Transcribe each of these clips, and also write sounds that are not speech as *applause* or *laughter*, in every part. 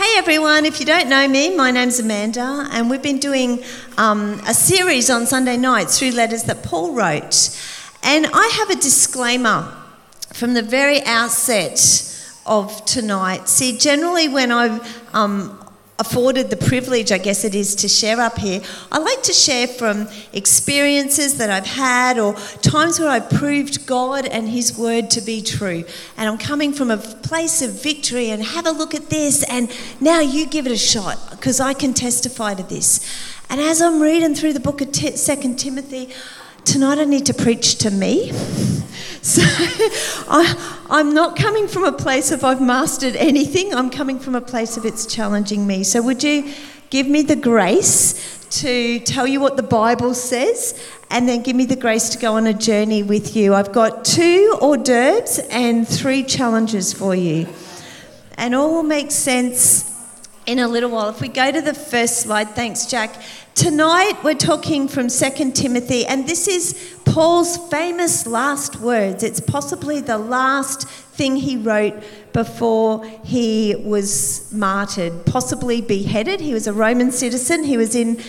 Hey everyone, if you don't know me, my name's Amanda, and we've been doing um, a series on Sunday nights through letters that Paul wrote. And I have a disclaimer from the very outset of tonight. See, generally, when I've um, afforded the privilege, I guess it is, to share up here, I like to share from experiences that I've had or times where I've proved God and His word to be true. And I'm coming from a place of victory and have a look at this, and now you give it a shot because I can testify to this. And as I'm reading through the book of Second Timothy, tonight I need to preach to me. So I, I'm not coming from a place of I've mastered anything, I'm coming from a place of it's challenging me. So would you give me the grace to tell you what the Bible says and then give me the grace to go on a journey with you? I've got two hors d'oeuvres and three challenges for you. And all will make sense in a little while. If we go to the first slide, thanks, Jack. Tonight we're talking from 2 Timothy, and this is Paul's famous last words. It's possibly the last thing he wrote before he was martyred, possibly beheaded. He was a Roman citizen, he was in,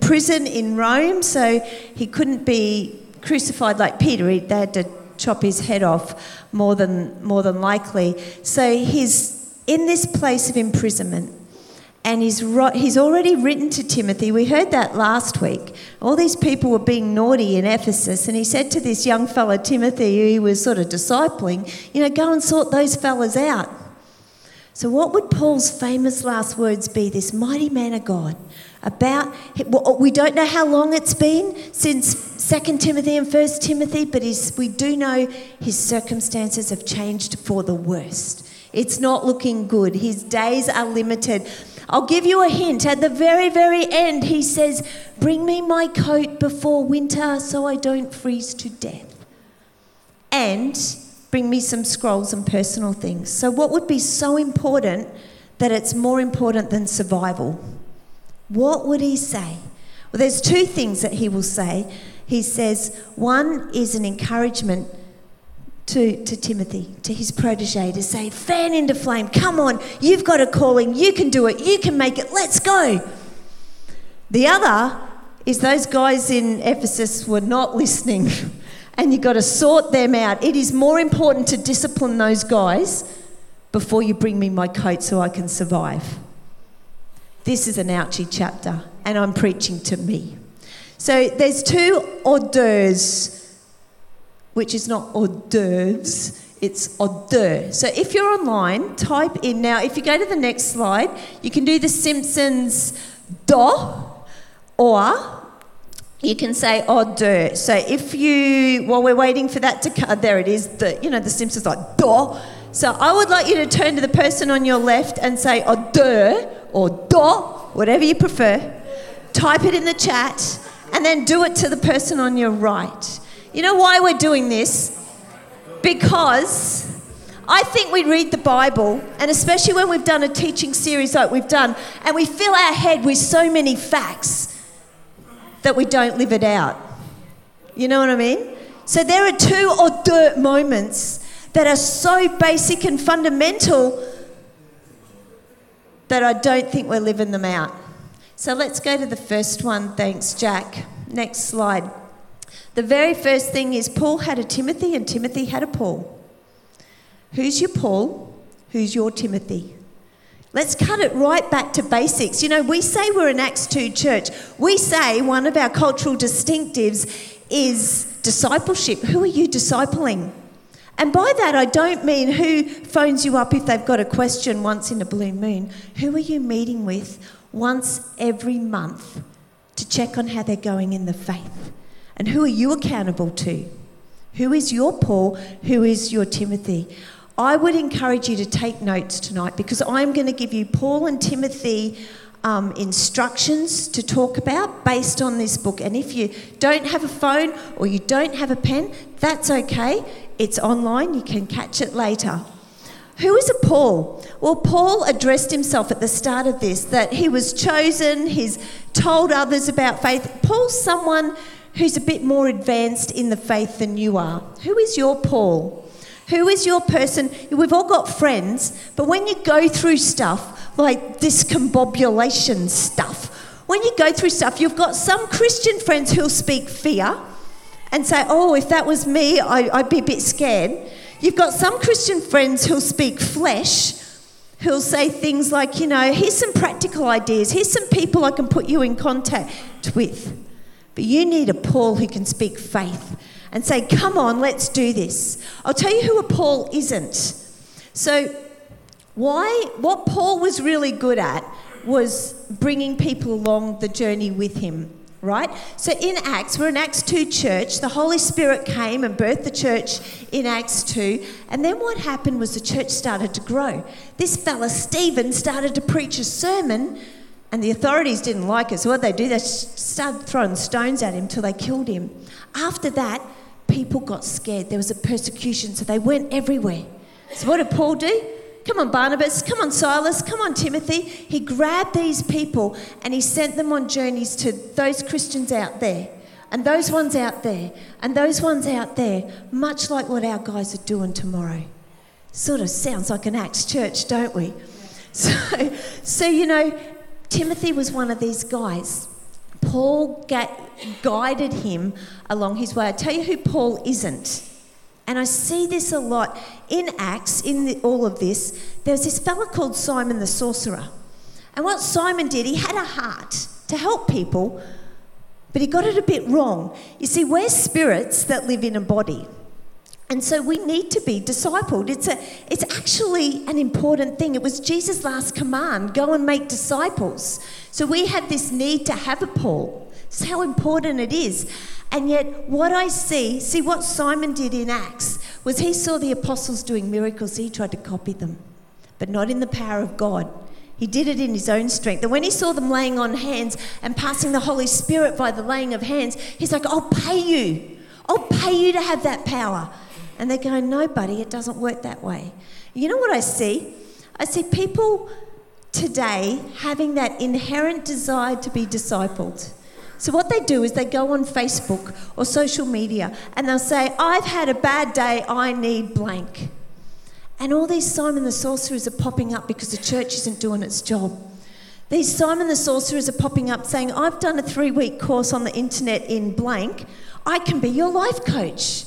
prison in Rome, so he couldn't be crucified like Peter. He, they had to chop his head off more than, more than likely. So he's in this place of imprisonment and he's, he's already written to Timothy. We heard that last week. All these people were being naughty in Ephesus, and he said to this young fellow, Timothy, who he was sort of discipling, you know, go and sort those fellas out. So, what would Paul's famous last words be, this mighty man of God, about? We don't know how long it's been since 2 Timothy and 1 Timothy, but we do know his circumstances have changed for the worst. It's not looking good. His days are limited. I'll give you a hint. At the very, very end, he says, Bring me my coat before winter so I don't freeze to death. And bring me some scrolls and personal things. So, what would be so important that it's more important than survival? What would he say? Well, there's two things that he will say. He says, one is an encouragement to, to Timothy, to his protege, to say, fan into flame, come on, you've got a calling, you can do it, you can make it, let's go. The other is those guys in Ephesus were not *laughs* listening, and you've got to sort them out. It is more important to discipline those guys before you bring me my coat so I can survive. This is an ouchy chapter, and I'm preaching to me. So there's two hors d'oeuvres which is not hors d'oeuvres, it's hors d'oeuvres. So if you're online, type in now. If you go to the next slide, you can do the Simpsons do, or you can say hors. So if you, while we're waiting for that to come, uh, there it is. The you know the Simpsons like do. So I would like you to turn to the person on your left and say hors or do, whatever you prefer. Type it in the chat, and then do it to the person on your right. You know why we're doing this? Because I think we read the Bible, and especially when we've done a teaching series like we've done, and we fill our head with so many facts that we don't live it out. You know what I mean? So there are two hors d'oeuvre moments that are so basic and fundamental that I don't think we're living them out. So let's go to the first one. Thanks, Jack. Next slide. The very first thing is Paul had a Timothy and Timothy had a Paul. Who's your Paul? Who's your Timothy? Let's cut it right back to basics. You know, we say we're an Acts 2 church. We say one of our cultural distinctives is discipleship. Who are you discipling? And by that, I don't mean who phones you up if they've got a question once in a blue moon. Who are you meeting with once every month to check on how they're going in the faith? And who are you accountable to? Who is your Paul? Who is your Timothy? I would encourage you to take notes tonight because I'm going to give you Paul and Timothy um, instructions to talk about based on this book. And if you don't have a phone or you don't have a pen, that's okay. It's online, you can catch it later. Who is a Paul? Well, Paul addressed himself at the start of this that he was chosen, he's told others about faith. Paul's someone who's a bit more advanced in the faith than you are? Who is your Paul? Who is your person? We've all got friends, but when you go through stuff, like discombobulation stuff. When you go through stuff, you've got some Christian friends who'll speak fear and say, Oh, if that was me, I, would be a bit scared. You've got some Christian friends who'll speak flesh, who'll say things like, You know, here's some practical ideas, here's some people I can put you in contact with. But you need a Paul who can speak faith and say, Come on, let's do this. I'll tell you who a Paul isn't. So, why, what Paul was really good at was bringing people along the journey with him, right? So in Acts, we're in Acts 2 church. The Holy Spirit came and birthed the church in Acts 2. And then what happened was the church started to grow. This fella, Stephen, started to preach a sermon and the authorities didn't like it. So what they do, they started throwing stones at him till they killed him. After that, people got scared. There was a persecution, so they went everywhere. So what did Paul do? Come on, Barnabas. Come on, Silas. Come on, Timothy. He grabbed these people and he sent them on journeys to those Christians out there, and those ones out there, and those ones out there, much like what our guys are doing tomorrow. Sort of sounds like an Acts church, don't we? *laughs* So, so you know, Timothy was one of these guys. Paul guided him along his way. I tell you who Paul isn't. And I see this a lot in Acts, in the, all of this. There's this fella called Simon the sorcerer. And what Simon did, he had a heart to help people, but he got it a bit wrong. You see, we're spirits that live in a body. And so we need to be discipled. It's, a, it's actually an important thing. It was Jesus' last command go and make disciples. So we have this need to have a Paul. It's how important it is. And yet, what I see, see what Simon did in Acts was he saw the apostles doing miracles, he tried to copy them, but not in the power of God. He did it in his own strength. And when he saw them laying on hands and passing the Holy Spirit by the laying of hands, he's like, I'll pay you. I'll pay you to have that power. And they're going, No, buddy, it doesn't work that way. You know what I see? I see people today having that inherent desire to be discipled. So, what they do is they go on Facebook or social media and they'll say, I've had a bad day, I need blank. And all these Simon the Sorcerers are popping up because the church isn't doing its job. These Simon the Sorcerers are popping up saying, I've done a three week course on the internet in blank. I can be your life coach.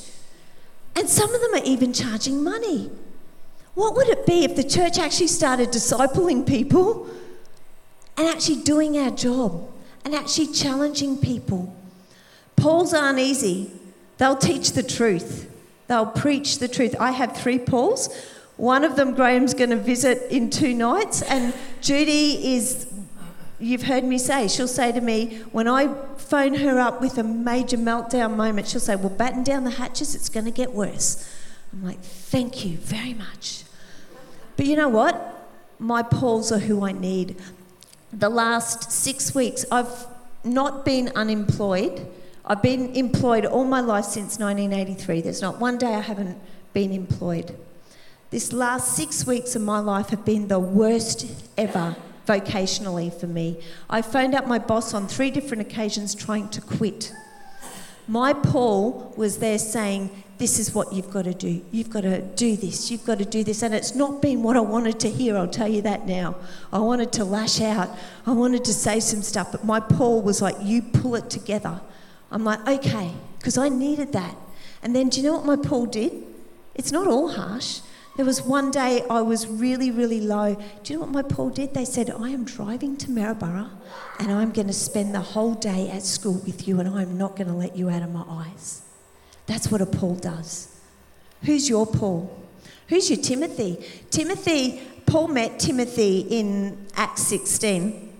And some of them are even charging money. What would it be if the church actually started discipling people and actually doing our job and actually challenging people? Pauls aren't easy. They'll teach the truth, they'll preach the truth. I have three Pauls. One of them, Graham's going to visit in two nights, and Judy is you've heard me say, she'll say to me, when I phone her up with a major meltdown moment, she'll say, Well, batten down the hatches, it's going to get worse. I'm like, Thank you very much. But you know what? My Pauls are who I need. The last six weeks, I've not been unemployed. I've been employed all my life since 1983. There's not one day I haven't been employed. This last six weeks of my life have been the worst ever vocationally for me. I phoned up my boss on three different occasions trying to quit. My Paul was there saying, This is what you've got to do. You've got to do this. You've got to do this. And it's not been what I wanted to hear, I'll tell you that now. I wanted to lash out. I wanted to say some stuff. But my Paul was like, You pull it together. I'm like, Okay, because I needed that. And then do you know what my Paul did? It's not all harsh. There was one day I was really, really low. Do you know what my Paul did? They said, I am driving to Maryborough and I'm going to spend the whole day at school with you and I'm not going to let you out of my eyes. That's what a Paul does. Who's your Paul? Who's your Timothy? Timothy, Paul met Timothy in Acts 16.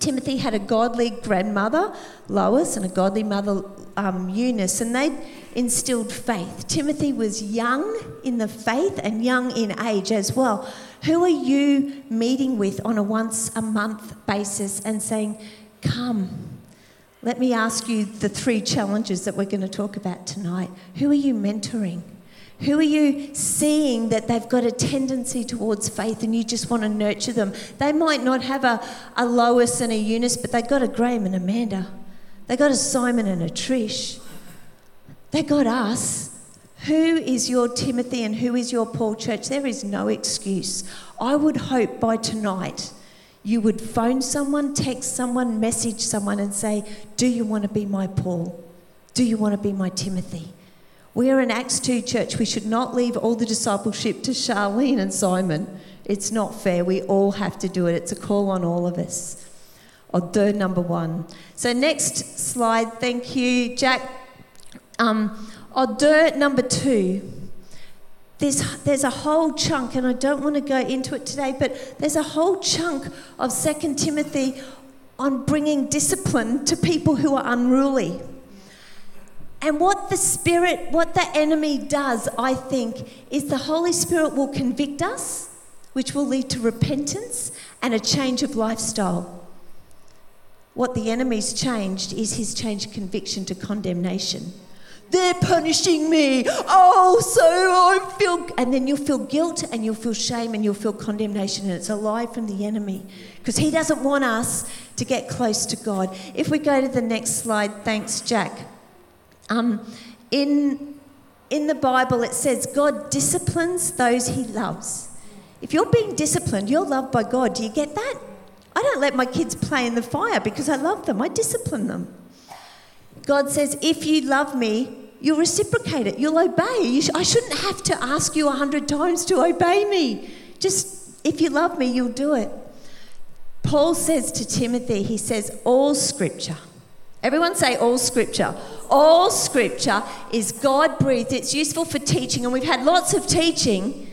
Timothy had a godly grandmother, Lois, and a godly mother, um, Eunice, and they instilled faith. Timothy was young in the faith and young in age as well. Who are you meeting with on a once a month basis and saying, Come, let me ask you the three challenges that we're going to talk about tonight. Who are you mentoring? Who are you seeing that they've got a tendency towards faith and you just want to nurture them? They might not have a, a Lois and a Eunice, but they've got a Graham and Amanda. They've got a Simon and a Trish. They got us. Who is your Timothy and who is your Paul church? There is no excuse. I would hope by tonight you would phone someone, text someone, message someone, and say, Do you want to be my Paul? Do you want to be my Timothy? We are an Acts 2 church. We should not leave all the discipleship to Charlene and Simon. It's not fair. We all have to do it. It's a call on all of us. Or the number one. So, next slide. Thank you, Jack. Um, or number two. There's, there's a whole chunk, and I don't want to go into it today, but there's a whole chunk of Second Timothy on bringing discipline to people who are unruly. And what the Spirit, what the enemy does, I think, is the Holy Spirit will convict us, which will lead to repentance and a change of lifestyle. What the enemy's changed is his changed conviction to condemnation. They're punishing me. Oh, so I feel. And then you'll feel guilt and you'll feel shame and you'll feel condemnation. And it's a lie from the enemy because he doesn't want us to get close to God. If we go to the next slide, thanks, Jack. Um, in, in the Bible, it says God disciplines those he loves. If you're being disciplined, you're loved by God. Do you get that? I don't let my kids play in the fire because I love them, I discipline them. God says, if you love me, you'll reciprocate it, you'll obey. You sh- I shouldn't have to ask you a hundred times to obey me. Just if you love me, you'll do it. Paul says to Timothy, he says, all scripture Everyone say all scripture. All scripture is God breathed. It's useful for teaching, and we've had lots of teaching,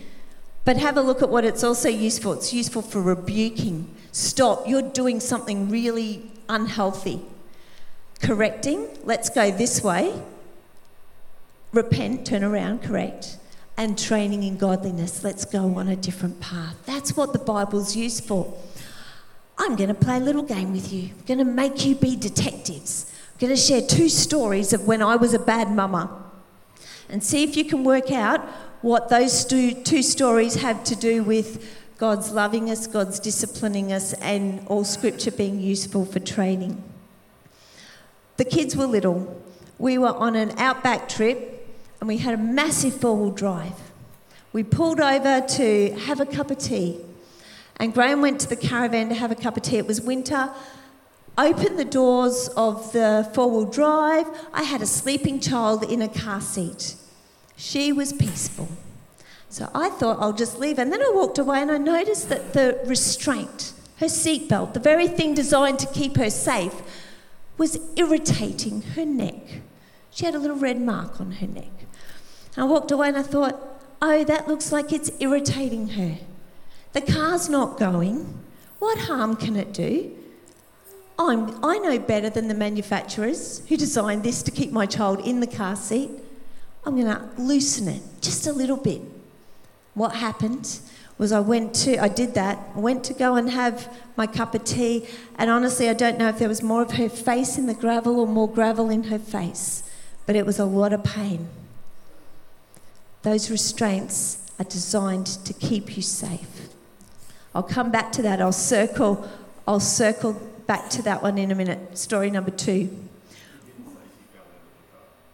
but have a look at what it's also useful. It's useful for rebuking. Stop, you're doing something really unhealthy. Correcting, let's go this way. Repent, turn around, correct. And training in godliness, let's go on a different path. That's what the Bible's used for. I'm going to play a little game with you. I'm going to make you be detectives. I'm going to share two stories of when I was a bad mama and see if you can work out what those two, stories have to do with God's loving us, God's disciplining us, and all scripture being useful for training. The kids were little. We were on an outback trip and we had a massive four wheel drive. We pulled over to have a cup of tea and Graham went to the caravan to have a cup of tea. It was winter. Opened the doors of the four wheel drive. I had a sleeping child in a car seat. She was peaceful. So I thought I'll just leave. And then I walked away and I noticed that the restraint, her seatbelt, the very thing designed to keep her safe, was irritating her neck. She had a little red mark on her neck. I walked away and I thought, oh, that looks like it's irritating her. The car's not going. What harm can it do? I'm, I know better than the manufacturers who designed this to keep my child in the car seat. I'm going to loosen it just a little bit. What happened was I went to, I did that, went to go and have my cup of tea, and honestly, I don't know if there was more of her face in the gravel or more gravel in her face, but it was a lot of pain. Those restraints are designed to keep you safe. I'll come back to that. I'll circle, I'll circle back to that one in a minute. Story number two.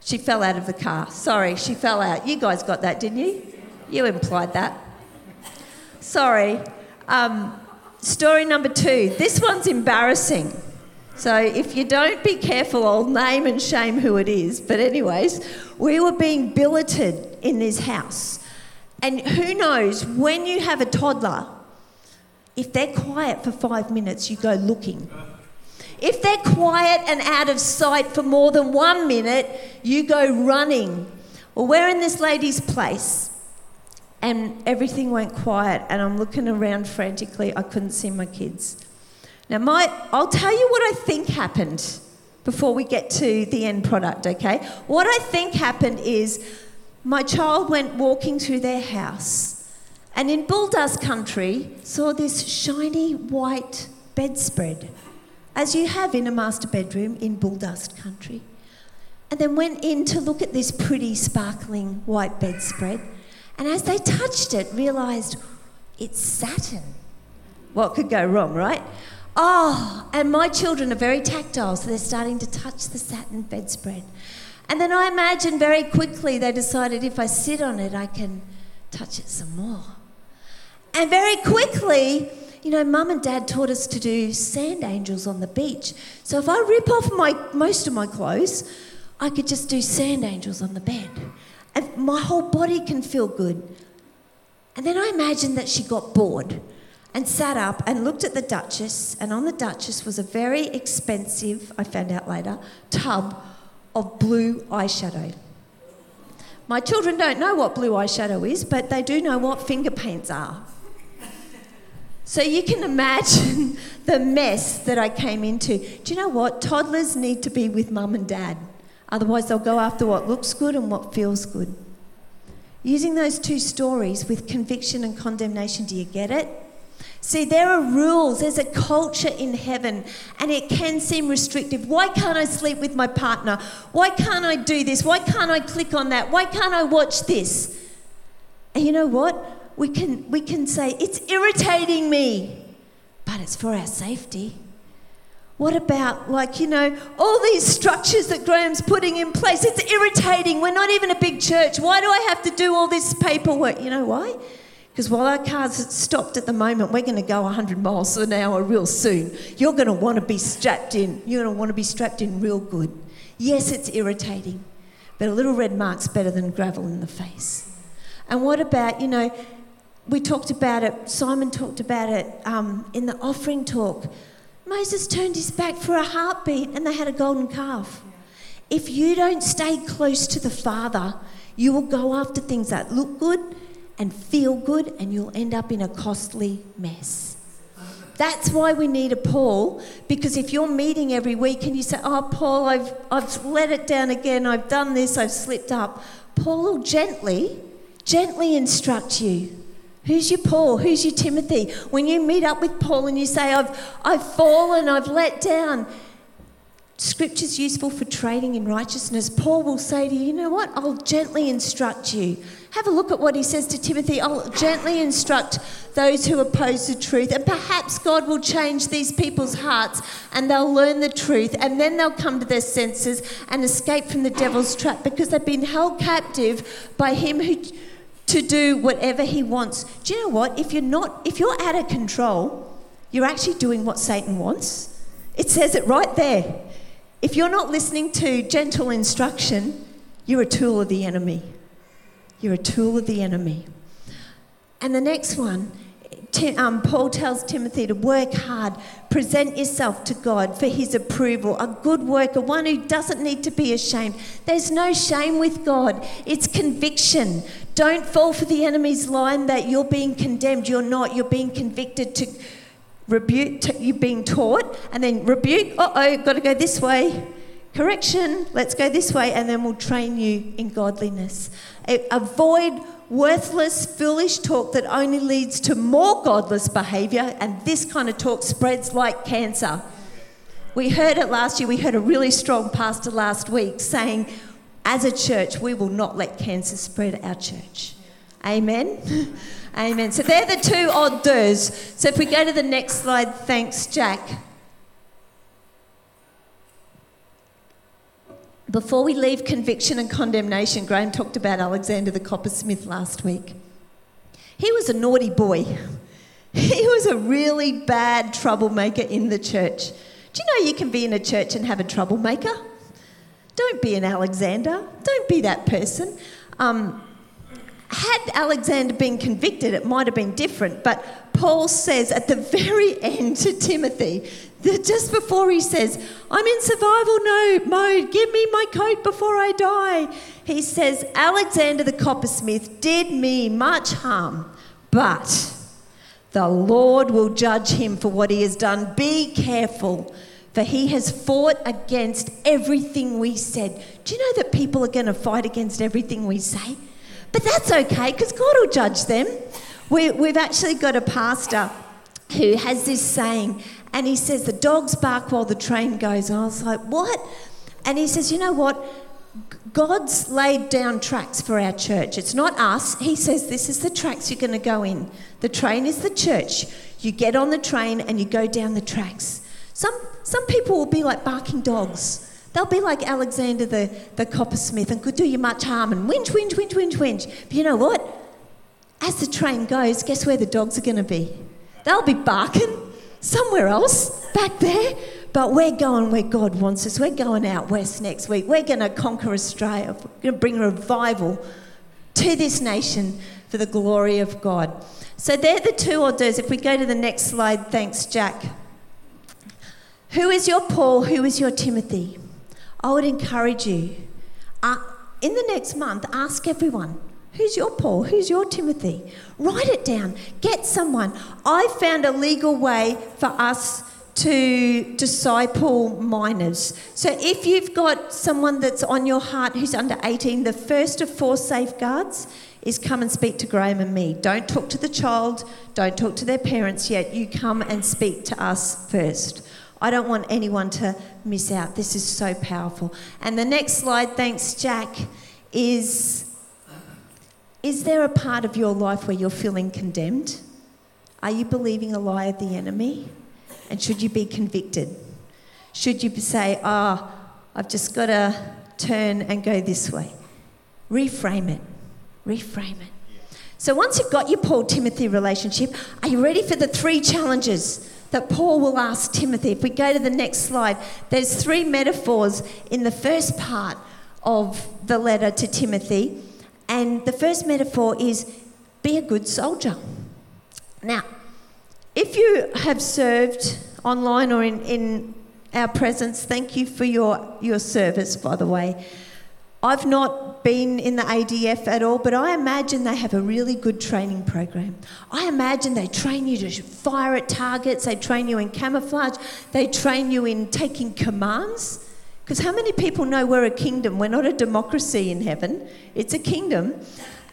She fell out of the car. Sorry, she fell out. You guys got that, didn't you? You implied that. Sorry. Um, story number two. This one's embarrassing. So if you don't be careful, I'll name and shame who it is. But, anyways, we were being billeted in this house. And who knows, when you have a toddler, if they're quiet for five minutes, you go looking. If they're quiet and out of sight for more than one minute, you go running. Well, we're in this lady's place, and everything went quiet, and I'm looking around frantically. I couldn't see my kids. Now, my, I'll tell you what I think happened before we get to the end product, okay? What I think happened is my child went walking through their house and in Bulldust country saw this shiny white bedspread, as you have in a master bedroom in Bulldust country. And then went in to look at this pretty sparkling white bedspread. And as they touched it, realised it's satin. What could go wrong, right? Oh, and my children are very tactile, so they're starting to touch the satin bedspread. And then I imagine very quickly they decided if I sit on it, I can touch it some more. And very quickly, you know, mum and dad taught us to do sand angels on the beach. So if I rip off my, most of my clothes, I could just do sand angels on the bed. And my whole body can feel good. And then I imagined that she got bored and sat up and looked at the Duchess, and on the Duchess was a very expensive, I found out later, tub of blue eyeshadow. My children don't know what blue eyeshadow is, but they do know what finger paints are. So you can imagine *laughs* the mess that I came into. Do you know what? Toddlers need to be with mum and dad. Otherwise, they'll go after what looks good and what feels good. Using those two stories with conviction and condemnation, do you get it? See, there are rules, there's a culture in heaven, and it can seem restrictive. Why can't I sleep with my partner? Why can't I do this? Why can't I click on that? Why can't I watch this? And you know what? We can, we can say, it's irritating me, but it's for our safety. What about, like, you know, all these structures that Graham's putting in place? It's irritating. We're not even a big church. Why do I have to do all this paperwork? You know why? Because while our car's stopped at the moment, we're going to go 100 miles an hour real soon. You're going to want to be strapped in. You're going to want to be strapped in real good. Yes, it's irritating, but a little red mark's better than gravel in the face. And what about, you know, we talked about it, Simon talked about it um, in the offering talk. Moses turned his back for a heartbeat and they had a golden calf. If you don't stay close to the Father, you will go after things that look good and feel good, and you'll end up in a costly mess. That's why we need a Paul, because if you're meeting every week and you say, Oh, Paul, I've, I've let it down again, I've done this, I've slipped up, Paul will gently, gently instruct you. Who's your Paul? Who's your Timothy? When you meet up with Paul and you say, I've, I've fallen, I've let down, Scripture's useful for training in righteousness. Paul will say to you, you know what? I'll gently instruct you. Have a look at what he says to Timothy. I'll gently instruct those who oppose the truth. And perhaps God will change these people's hearts and they'll learn the truth and then they'll come to their senses and escape from the devil's trap because they've been held captive by him who to do whatever he wants. Do you know what? If you're not if you're out of control, you're actually doing what Satan wants. It says it right there. If you're not listening to gentle instruction, you're a tool of the enemy. You're a tool of the enemy. And the next one, um, Paul tells Timothy to work hard, present yourself to God for his approval, a good worker, one who doesn't need to be ashamed. There's no shame with God, it's conviction. Don't fall for the enemy's line that you're being condemned. You're not, you're being convicted to rebuke, t- you're being taught, and then rebuke, uh oh, got to go this way. Correction, let's go this way, and then we'll train you in godliness. Avoid worthless, foolish talk that only leads to more godless behaviour, and this kind of talk spreads like cancer. We heard it last year, we heard a really strong pastor last week saying, as a church, we will not let cancer spread our church. Amen. *laughs* Amen. So they're the two hors d'oeuvres. So if we go to the next slide, thanks, Jack. Before we leave conviction and condemnation, Graham talked about Alexander the coppersmith last week. He was a naughty boy. He was a really bad troublemaker in the church. Do you know you can be in a church and have a troublemaker? Don't be an Alexander. Don't be that person. Um, had Alexander been convicted, it might have been different. But Paul says at the very end to Timothy, just before he says, I'm in survival no, mode, give me my coat before I die, he says, Alexander the coppersmith did me much harm, but the Lord will judge him for what he has done. Be careful, for he has fought against everything we said. Do you know that people are going to fight against everything we say? But that's okay because God will judge them. We, we've actually got a pastor who has this saying, and he says, The dogs bark while the train goes. And I was like, What? And he says, You know what? God's laid down tracks for our church. It's not us. He says, This is the tracks you're going to go in. The train is the church. You get on the train and you go down the tracks. Some, some people will be like barking dogs. They'll be like Alexander the, the coppersmith and could do you much harm and whinge, whinge, whinge, whinge, whinge. But you know what? As the train goes, guess where the dogs are going to be? They'll be barking somewhere else back there. But we're going where God wants us. We're going out west next week. We're going to conquer Australia. We're going to bring revival to this nation for the glory of God. So they're the two orders. If we go to the next slide, thanks, Jack. Who is your Paul? Who is your Timothy? I would encourage you uh, in the next month, ask everyone Who's your Paul? Who's your Timothy? Write it down. Get someone. I found a legal way for us to disciple minors. So if you've got someone that's on your heart who's under 18, the first of four safeguards is come and speak to Graham and me. Don't talk to the child, don't talk to their parents yet. You come and speak to us first. I don't want anyone to miss out. This is so powerful. And the next slide, thanks, Jack, is Is there a part of your life where you're feeling condemned? Are you believing a lie of the enemy? And should you be convicted? Should you say, ah, oh, I've just got to turn and go this way? Reframe it. Reframe it. So once you've got your Paul Timothy relationship, are you ready for the three challenges that Paul will ask Timothy? If we go to the next slide, there's three metaphors in the first part of the letter to Timothy. And the first metaphor is be a good soldier. Now, if you have served online or in, in our presence, thank you for your, your service, by the way. I've not been in the ADF at all, but I imagine they have a really good training program. I imagine they train you to fire at targets, they train you in camouflage, they train you in taking commands. Because how many people know we're a kingdom? We're not a democracy in heaven, it's a kingdom.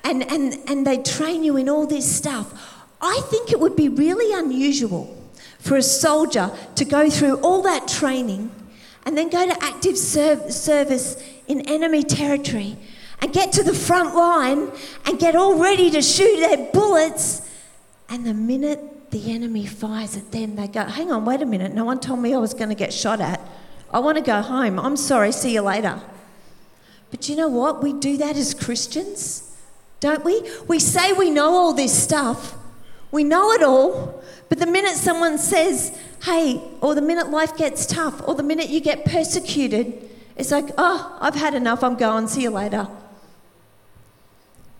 And, and, and they train you in all this stuff. I think it would be really unusual for a soldier to go through all that training and then go to active serv- service in enemy territory and get to the front line and get all ready to shoot their bullets. And the minute the enemy fires at them, they go, Hang on, wait a minute, no one told me I was going to get shot at. I want to go home. I'm sorry, see you later. But you know what? We do that as Christians, don't we? We say we know all this stuff, we know it all, but the minute someone says, hey, or the minute life gets tough, or the minute you get persecuted, it's like, oh, I've had enough, I'm going, see you later.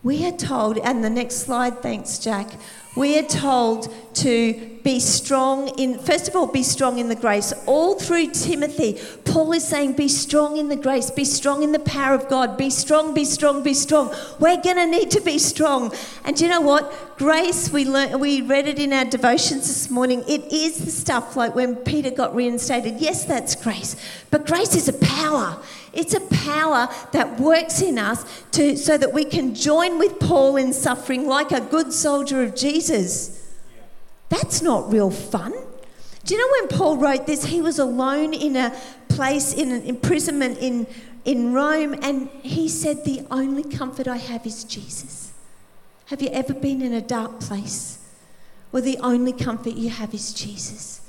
We are told, and the next slide, thanks, Jack. We are told to be strong in, first of all, be strong in the grace. All through Timothy, Paul is saying, be strong in the grace, be strong in the power of God, be strong, be strong, be strong. We're going to need to be strong. And you know what? Grace, we, learned, we read it in our devotions this morning. It is the stuff like when Peter got reinstated. Yes, that's grace. But grace is a power. It's a power that works in us to, so that we can join with Paul in suffering like a good soldier of Jesus. That's not real fun. Do you know when Paul wrote this, he was alone in a place, in an imprisonment in, in Rome, and he said, The only comfort I have is Jesus. Have you ever been in a dark place where the only comfort you have is Jesus?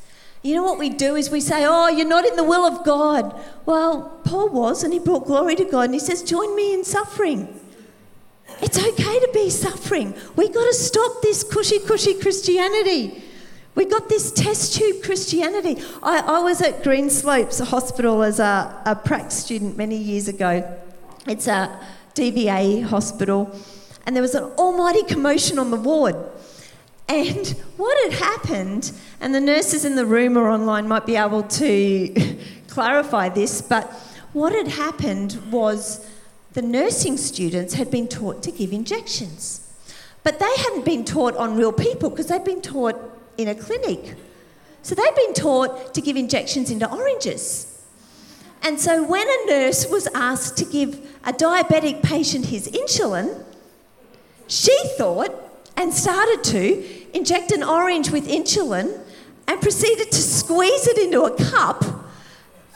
You know what we do is we say, Oh, you're not in the will of God. Well, Paul was, and he brought glory to God, and he says, Join me in suffering. It's okay to be suffering. We've got to stop this cushy cushy Christianity. We got this test tube Christianity. I, I was at Greenslopes Hospital as a, a prac student many years ago. It's a DVA hospital, and there was an almighty commotion on the ward. And what had happened, and the nurses in the room or online might be able to *laughs* clarify this, but what had happened was the nursing students had been taught to give injections. But they hadn't been taught on real people because they'd been taught in a clinic. So they'd been taught to give injections into oranges. And so when a nurse was asked to give a diabetic patient his insulin, she thought and started to inject an orange with insulin and proceeded to squeeze it into a cup and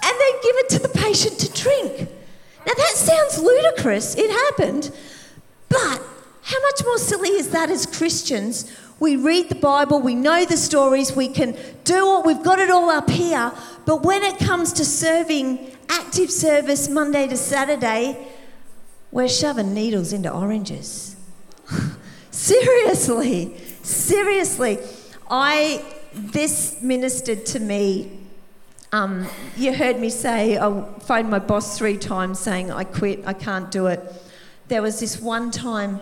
then give it to the patient to drink. Now that sounds ludicrous, it happened, but how much more silly is that as Christians? We read the Bible, we know the stories, we can do what we've got it all up here, but when it comes to serving active service Monday to Saturday, we're shoving needles into oranges. *laughs* Seriously. Seriously, I this ministered to me. Um, you heard me say I phoned my boss three times saying I quit, I can't do it. There was this one time,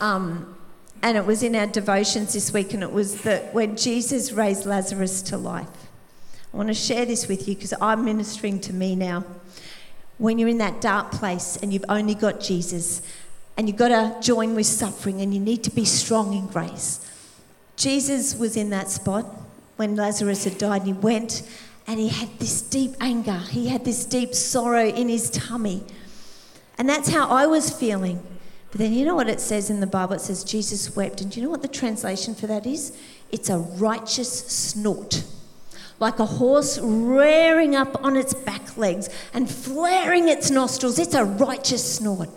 um, and it was in our devotions this week, and it was that when Jesus raised Lazarus to life. I want to share this with you because I'm ministering to me now. When you're in that dark place and you've only got Jesus, and you've got to join with suffering, and you need to be strong in grace. Jesus was in that spot when Lazarus had died, and he went and he had this deep anger, he had this deep sorrow in his tummy. And that's how I was feeling. But then you know what it says in the Bible? It says Jesus wept. And do you know what the translation for that is? It's a righteous snort. Like a horse rearing up on its back legs and flaring its nostrils. It's a righteous snort.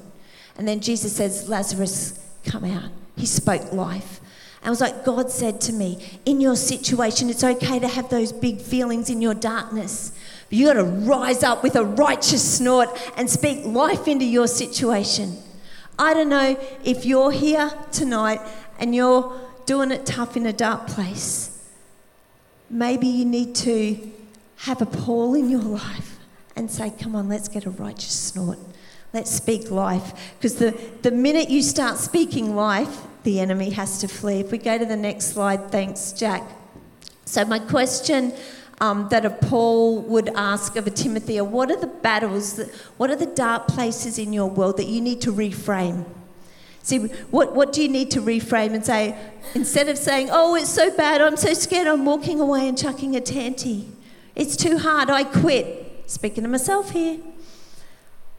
And then Jesus says, Lazarus, come out. He spoke life. And it was like God said to me, in your situation, it's okay to have those big feelings in your darkness. But you got to rise up with a righteous snort and speak life into your situation. I don't know if you're here tonight and you're doing it tough in a dark place. Maybe you need to have a Paul in your *laughs* life and say, Come on, let's get a righteous snort. Let's speak life. Because the, the minute you start speaking life, the enemy has to flee. If we go to the next slide, thanks, Jack. So, my question um, that a Paul would ask of a Timothy are what are the battles, that, what are the dark places in your world that you need to reframe? See, what, what do you need to reframe and say, instead of saying, oh, it's so bad, I'm so scared, I'm walking away and chucking a tanty. It's too hard, I quit. Speaking to myself here.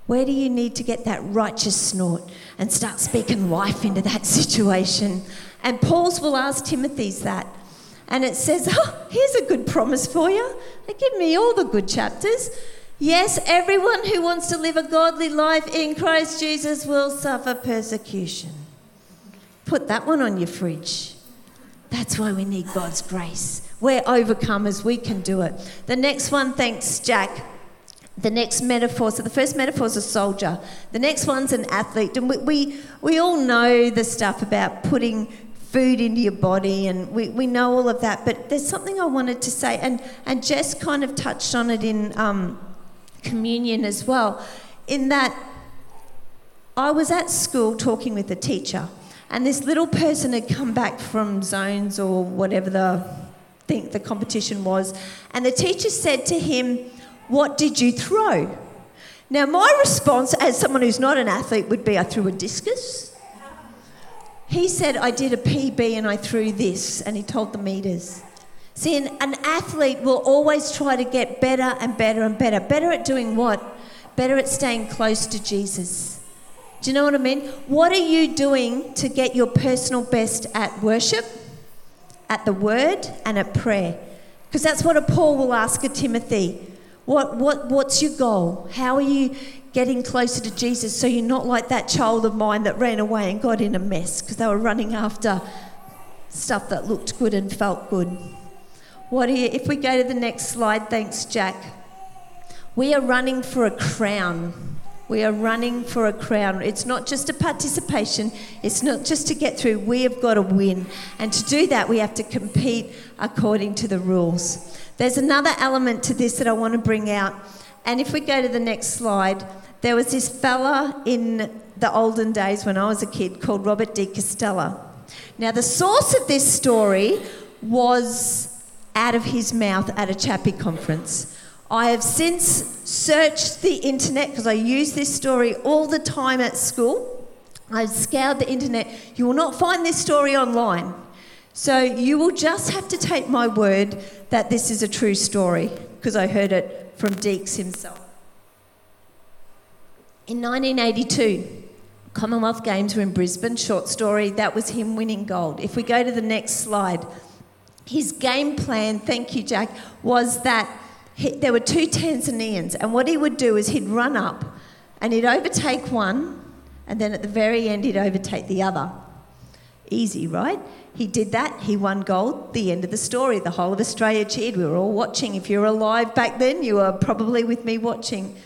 Where do you need to get that righteous snort and start speaking life into that *laughs* situation? And Paul's will ask Timothy's that. And it says, Oh, here's a good promise for you. They give me all the good chapters. Yes, everyone who wants to live a godly life in Christ Jesus will suffer persecution. Put that one on your fridge. That's why we need God's grace. We're overcomers, we can do it. The next one, thanks, Jack. The next metaphor, so the first metaphor is a soldier. The next one's an athlete. And we, we, we all know the stuff about putting food into your body, and we, we know all of that. But there's something I wanted to say, and, and Jess kind of touched on it in um, communion as well, in that I was at school talking with a teacher, and this little person had come back from zones or whatever the think the competition was, and the teacher said to him, "What did you throw?" Now, my response, as someone who's not an athlete, would be, "I threw a discus." He said, I did a PB and I threw this, and he told the meters. See, an, athlete will always try to get better and better and better. Better at doing what? Better at staying close to Jesus. Do you know what I mean? What are you doing to get your personal best at worship, at the word, and at prayer? Because that's what a Paul will ask a Timothy. What, what, what's your goal? How are you getting closer to Jesus so you're not like that child of mine that ran away and got in a mess because they were running after stuff that looked good and felt good. What you, if we go to the next slide, thanks, Jack. We are running for a crown. We are running for a crown. It's not just a participation, it's not just to get through. We have got to win. And to do that, we have to compete according to the rules. There's another element to this that I want to bring out. And if we go to the next slide, there was this fella in the olden days when I was a kid called Robert de Castella. Now, the source of this story was out of his mouth at a Chappie conference. I have since searched the internet because I use this story all the time at school. I've scoured the internet. You will not find this story online. So you will just have to take my word that this is a true story because I heard it from Deeks himself. In 1982, Commonwealth Games were in Brisbane, short story, that was him winning gold. If we go to the next slide, his game plan, thank you, Jack, was that he, there were two Tanzanians, and what he would do is he'd run up and he'd overtake one, and then at the very end, he'd overtake the other. Easy, right? He did that, he won gold, the end of the story. The whole of Australia cheered. We were all watching. If you were alive back then, you were probably with me watching.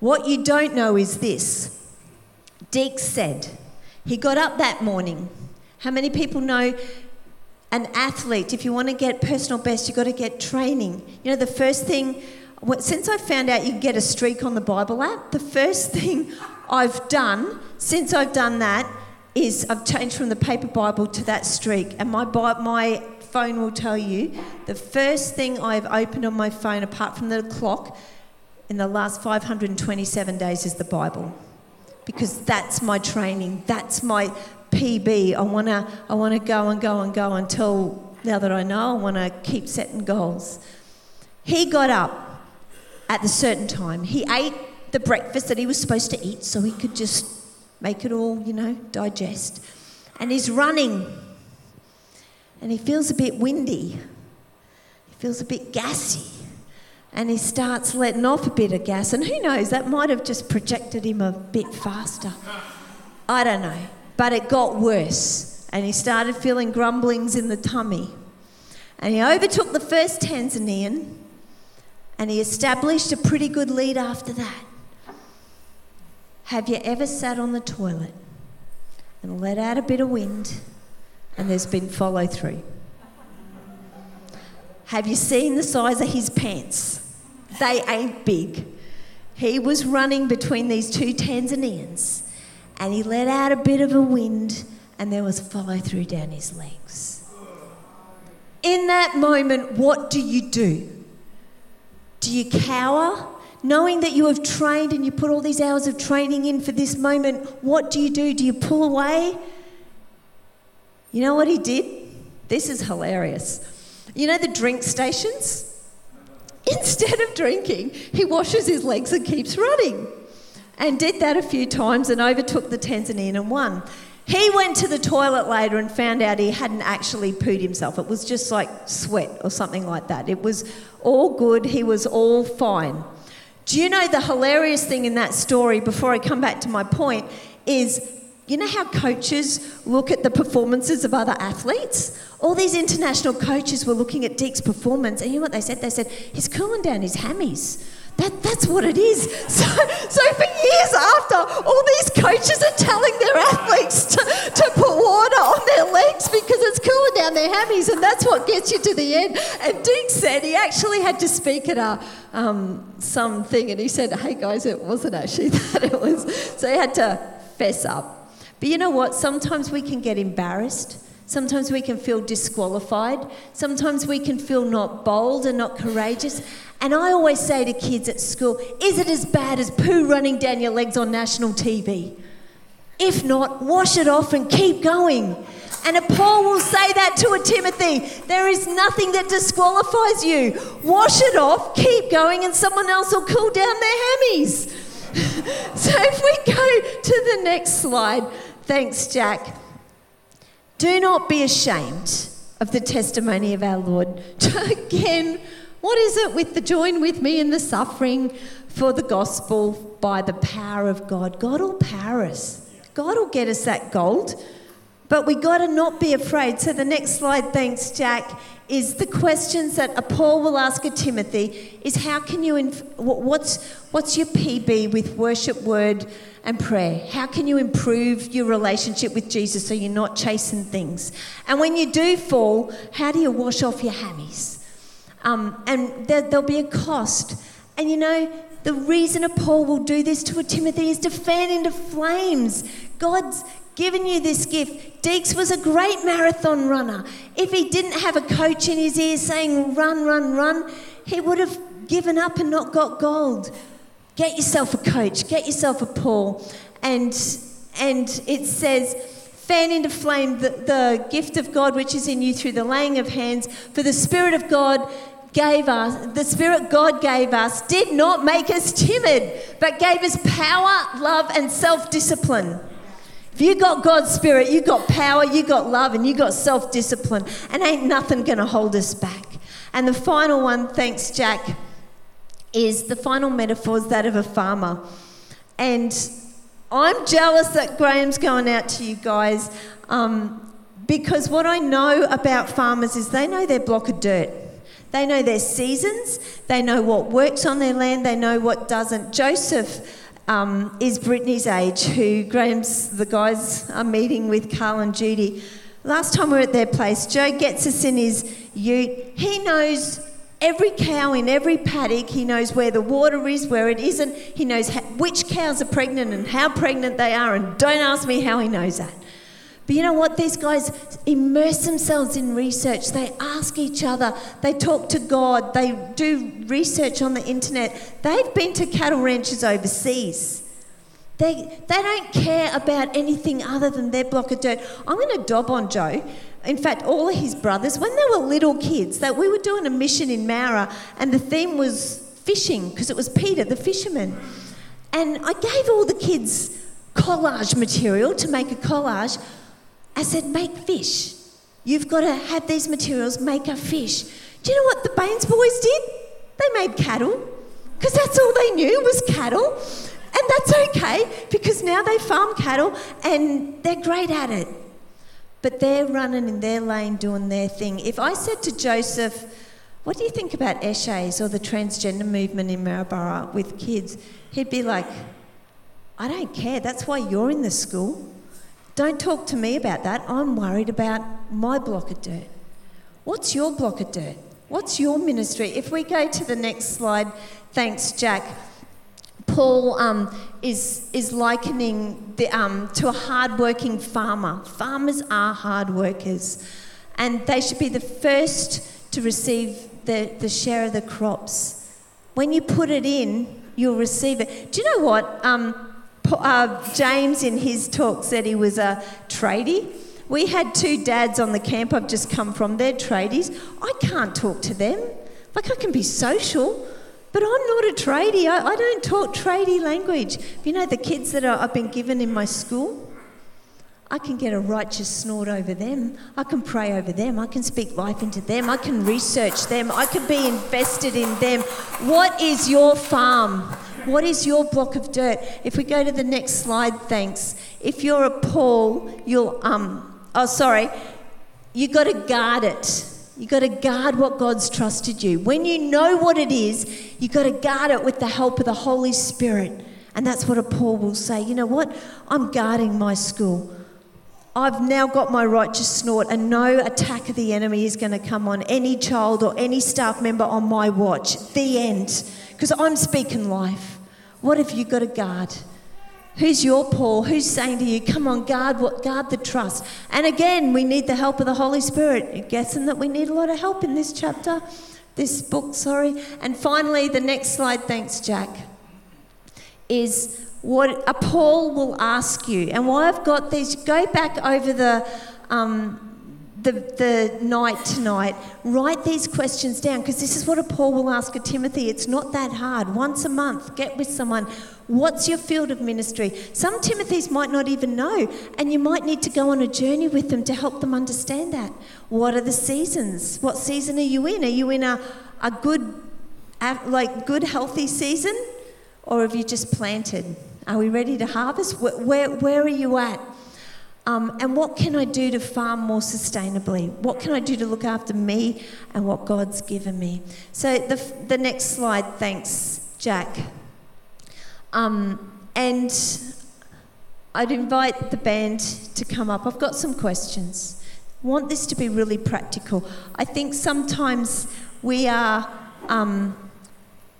What you don't know is this Deeks said he got up that morning. How many people know an athlete, if you want to get personal best, you've got to get training. You know, the first thing, since I found out you can get a streak on the Bible app, the first *laughs* thing I've done since I've done that is I've changed from the paper Bible to that streak. And my, my phone will tell you the first thing I've opened on my phone, apart from the clock, in the last 527 days is the Bible. Because that's my training, that's my PB. I want to I wanna go and go and go until now that I know, I want to keep setting goals. He got up at a certain time. He ate the breakfast that he was supposed to eat so he could just make it all, you know, digest. And he's running and he feels a bit windy. He feels a bit gassy. And he starts letting off a bit of gas. And who knows, that might have just projected him a bit faster. I don't know. But it got worse. And he started feeling grumblings in the tummy. And he overtook the first Tanzanian. And he established a pretty good lead after that. Have you ever sat on the toilet and let out a bit of wind? and there's been follow through. Have you seen the size of his pants? They ain't big. He was running between these two Tanzanians and he let out a bit of a wind and there was follow through down his legs. In that moment, what do you do? Do you cower? Knowing that you have trained and you put all these hours of training in for this moment, what do you do? Do you pull away? You know what he did? This is hilarious. You know the drink stations? *laughs* Instead of drinking, he washes his legs and keeps running. And did that a few times and overtook the Tanzanian and won. He went to the toilet later and found out he hadn't actually pooed himself. It was just like sweat or something like that. It was all good, he was all fine. Do you know the hilarious thing in that story, before I come back to my point, is you know how coaches look at the performances of other athletes? All these international coaches were looking at Deek's performance, and you know what they said? They said, he's cooling down his hammies. That, that's what it is. *laughs* So, so for years after, all these coaches are telling their athletes to, to put water on their legs because it's cooling down their hammies, and that's what gets you to the end. And Deek said he actually had to speak at a um, something, and he said, "Hey guys, it wasn't actually *laughs* that. It was." So he had to fess up. But you know what? Sometimes we can get embarrassed. Sometimes we can feel disqualified. Sometimes we can feel not bold and not courageous. And I always say to kids at school, is it as bad as poo running down your legs on national TV? If not, wash it off and keep going. And a Paul will say that to a Timothy. There is nothing that disqualifies you. Wash it off, keep going, and someone else will cool down their hammies. *laughs* so if we go to the next slide, Thanks, Jack. Do not be ashamed of the testimony of our Lord. *laughs* Again, what is it with the join with me in the suffering for the gospel by the power of God? God will power us. God will get us that gold. But we got to not be afraid. So the next slide, thanks, Jack, is the questions that Paul will ask of Timothy is how can you, inf- what's, what's your PB with worship, word, and prayer? How can you improve your relationship with Jesus so you're not chasing things? And when you do fall, how do you wash off your hammies? Um, and there, there'll be a cost. And you know, the reason a Paul will do this to a Timothy is to fan into flames. God's given you this gift. Deeks was a great marathon runner. If he didn't have a coach in his ear saying, run, run, run, he would have given up and not got gold. Get yourself a coach, get yourself a Paul. And, and it says, fan into flame the, the gift of God which is in you through the laying of hands. For the Spirit of God gave us, the Spirit God gave us, did not make us timid, but gave us power, love, and self discipline. If you got God's Spirit, you got power, you got love, and you got self discipline, and ain't nothing going to hold us back. And the final one, thanks, Jack, is the final metaphor is that of a farmer. And I'm jealous that Graham's going out to you guys um, because what I know about farmers is they know their block of dirt. They know their seasons, they know what works on their land, they know what doesn't. Joseph um, is Brittany's age, who Graham's, the guys are meeting with Carl and Judy. Last time we were at their place, Joe gets us in his ute. He knows every cow in every paddock. He knows where the water is, where it isn't. He knows which cows are pregnant and how pregnant they are. And don't ask me how he knows that. But you know what? These guys immerse themselves in research. They ask each other. They talk to God. They do research on the internet. They've been to cattle ranches overseas. They, they don't care about anything other than their block of dirt. I'm going to dob on Joe. In fact, all of his brothers, when they were little kids, that we were doing a mission in Mara, and the theme was fishing because it was Peter, the fisherman. And I gave all the kids collage material to make a collage. I said, make fish. You've got to have these materials, make a fish. Do you know what the Baines boys did? They made cattle because that's all they knew was cattle. And that's okay because now they farm cattle and they're great at it. But they're running in their lane doing their thing. If I said to Joseph, What do you think about Eshays or the transgender movement in Maryborough with kids? He'd be like, I don't care. That's why you're in the school. Don't talk to me about that. I'm worried about my block of dirt. What's your block of dirt? What's your ministry? If we go to the next slide, thanks, Jack. Paul um, is, is likening the, um, to a hard-working farmer. Farmers are hard workers, and they should be the first to receive the, the share of the crops. When you put it in, you'll receive it. Do you know what? Um, uh, James, in his talk, said he was a tradie. We had two dads on the camp I've just come from. They're tradies. I can't talk to them. Like, I can be social, but I'm not a tradie. I, I don't talk tradie language. You know, the kids that are, I've been given in my school, I can get a righteous snort over them. I can pray over them. I can speak life into them. I can research them. I can be invested in them. What is your farm? What is your block of dirt? If we go to the next slide, thanks. If you're a Paul, you'll, um, oh, sorry, you've got to guard it. You've got to guard what God's trusted you. When you know what it is, you've got to guard it with the help of the Holy Spirit. And that's what a Paul will say. You know what? I'm guarding my school. I've now got my righteous snort, and no attack of the enemy is going to come on any child or any staff member on my watch. The end. Because I'm speaking life. What have you got to guard? Who's your Paul? Who's saying to you, come on, guard what guard the trust? And again, we need the help of the Holy Spirit. You're guessing that we need a lot of help in this chapter, this book, sorry. And finally, the next slide, thanks, Jack, is what a Paul will ask you. And why I've got these, go back over the um, the, the night tonight, write these questions down because this is what a Paul will ask a Timothy. It's not that hard. Once a month, get with someone. What's your field of ministry? Some Timothys might not even know, and you might need to go on a journey with them to help them understand that. What are the seasons? What season are you in? Are you in a, a good, like good, healthy season, or have you just planted? Are we ready to harvest? Where, where, where are you at? Um, and what can I do to farm more sustainably? What can I do to look after me and what God's given me? So, the, the next slide, thanks, Jack. Um, and I'd invite the band to come up. I've got some questions. I want this to be really practical. I think sometimes we are, um,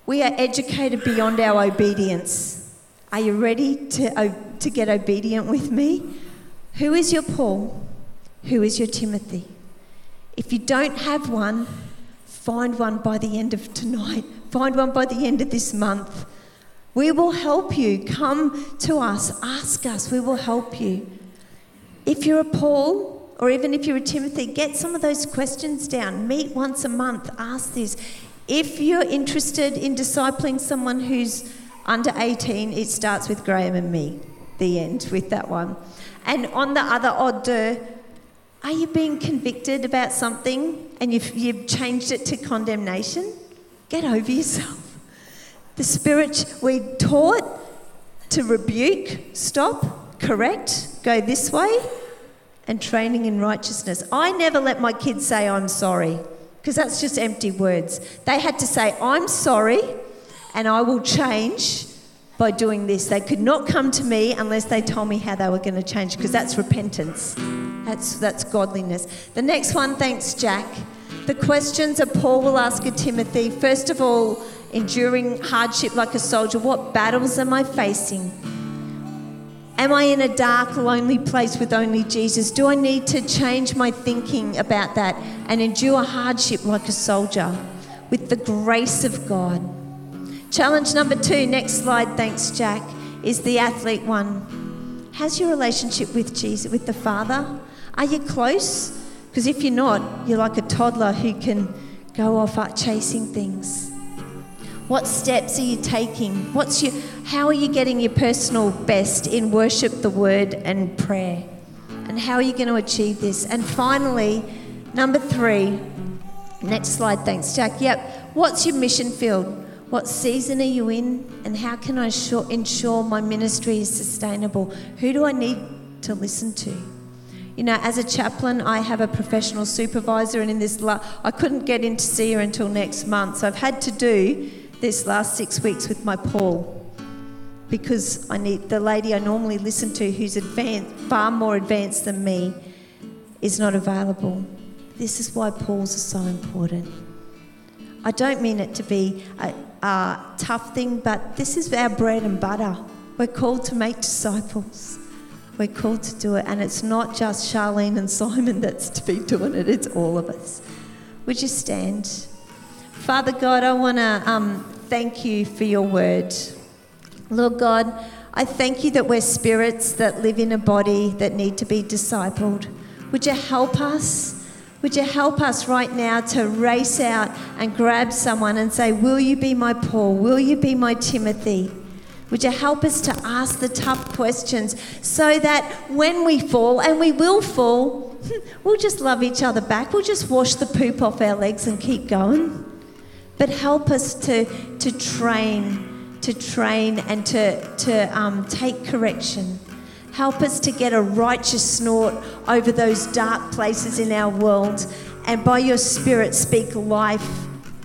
we are educated beyond our obedience. Are you ready to, to get obedient with me? Who is your Paul? Who is your Timothy? If you don't have one, find one by the end of tonight. Find one by the end of this month. We will help you. Come to us, ask us, we will help you. If you're a Paul, or even if you're a Timothy, get some of those questions down. Meet once a month, ask this. If you're interested in discipling someone who's under 18, it starts with Graham and me. The end with that one. And on the other order, are you being convicted about something and you've, you've changed it to condemnation? Get over yourself. The Spirit, we taught to rebuke, stop, correct, go this way, and training in righteousness. I never let my kids say, I'm sorry, because that's just empty words. They had to say, I'm sorry, and I will change by doing this. They could not come to me unless they told me how they were going to change, because that's repentance. That's, that's godliness. The next one, thanks, Jack. The questions that Paul will ask of Timothy first of all, enduring hardship like a soldier, what battles am I facing? Am I in a dark, lonely place with only Jesus? Do I need to change my thinking about that and endure hardship like a soldier with the grace of God? Challenge number two, next slide, thanks, Jack, is the athlete one. How's your relationship with Jesus, with the Father? Are you close? Because if you're not, you're like a toddler who can go off chasing things. What steps are you taking? What's your, how are you getting your personal best in worship, the word, and prayer? And how are you going to achieve this? And finally, number three, next slide, thanks, Jack. Yep, what's your mission field? What season are you in? And how can I ensure my ministry is sustainable? Who do I need to listen to? You know, as a chaplain, I have a professional supervisor, and in this, la- I couldn't get in to see her until next month. So I've had to do this last six weeks with my Paul because I need the lady I normally listen to, who's advanced, far more advanced than me, is not available. This is why Paul's are so important. I don't mean it to be a, a tough thing, but this is our bread and butter. We're called to make disciples. We're called to do it, and it's not just Charlene and *laughs* Simon that's to be doing it, it's all of us. Would you stand? Father God, I want to um, thank you for your word. Lord God, I thank you that we're spirits that live in a body that need to be discipled. Would you help us? Would you help us right now to race out and grab someone and say, Will you be my Paul? Will you be my Timothy? Would you help us to ask the tough questions so that when we fall, and we will fall, *laughs* we'll just love each other back. We'll just wash the poop off our legs and keep going. But help us to, to train, to train and to, to um, take correction. Help us to get a righteous snort over those dark places in our world and by your Spirit speak life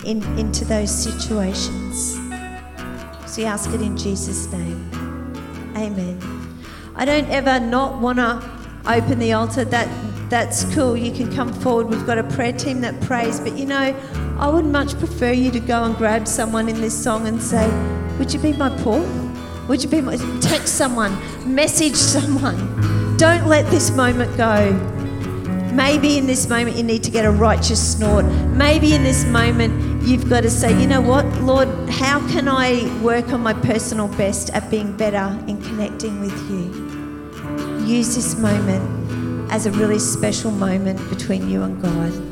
in, into those situations. So we ask it in Jesus' name. Amen. I don't ever not want to open the altar. That that's cool. You can come forward. We've got a prayer team that prays. But you know, I would much prefer you to go and grab someone in this song and say, "Would you be my Paul? Would you be my?" Text someone, message someone. Don't let this moment go. Maybe in this moment you need to get a righteous snort. Maybe in this moment you've got to say, you know what, Lord, how can I work on my personal best at being better in connecting with you? Use this moment as a really special moment between you and God.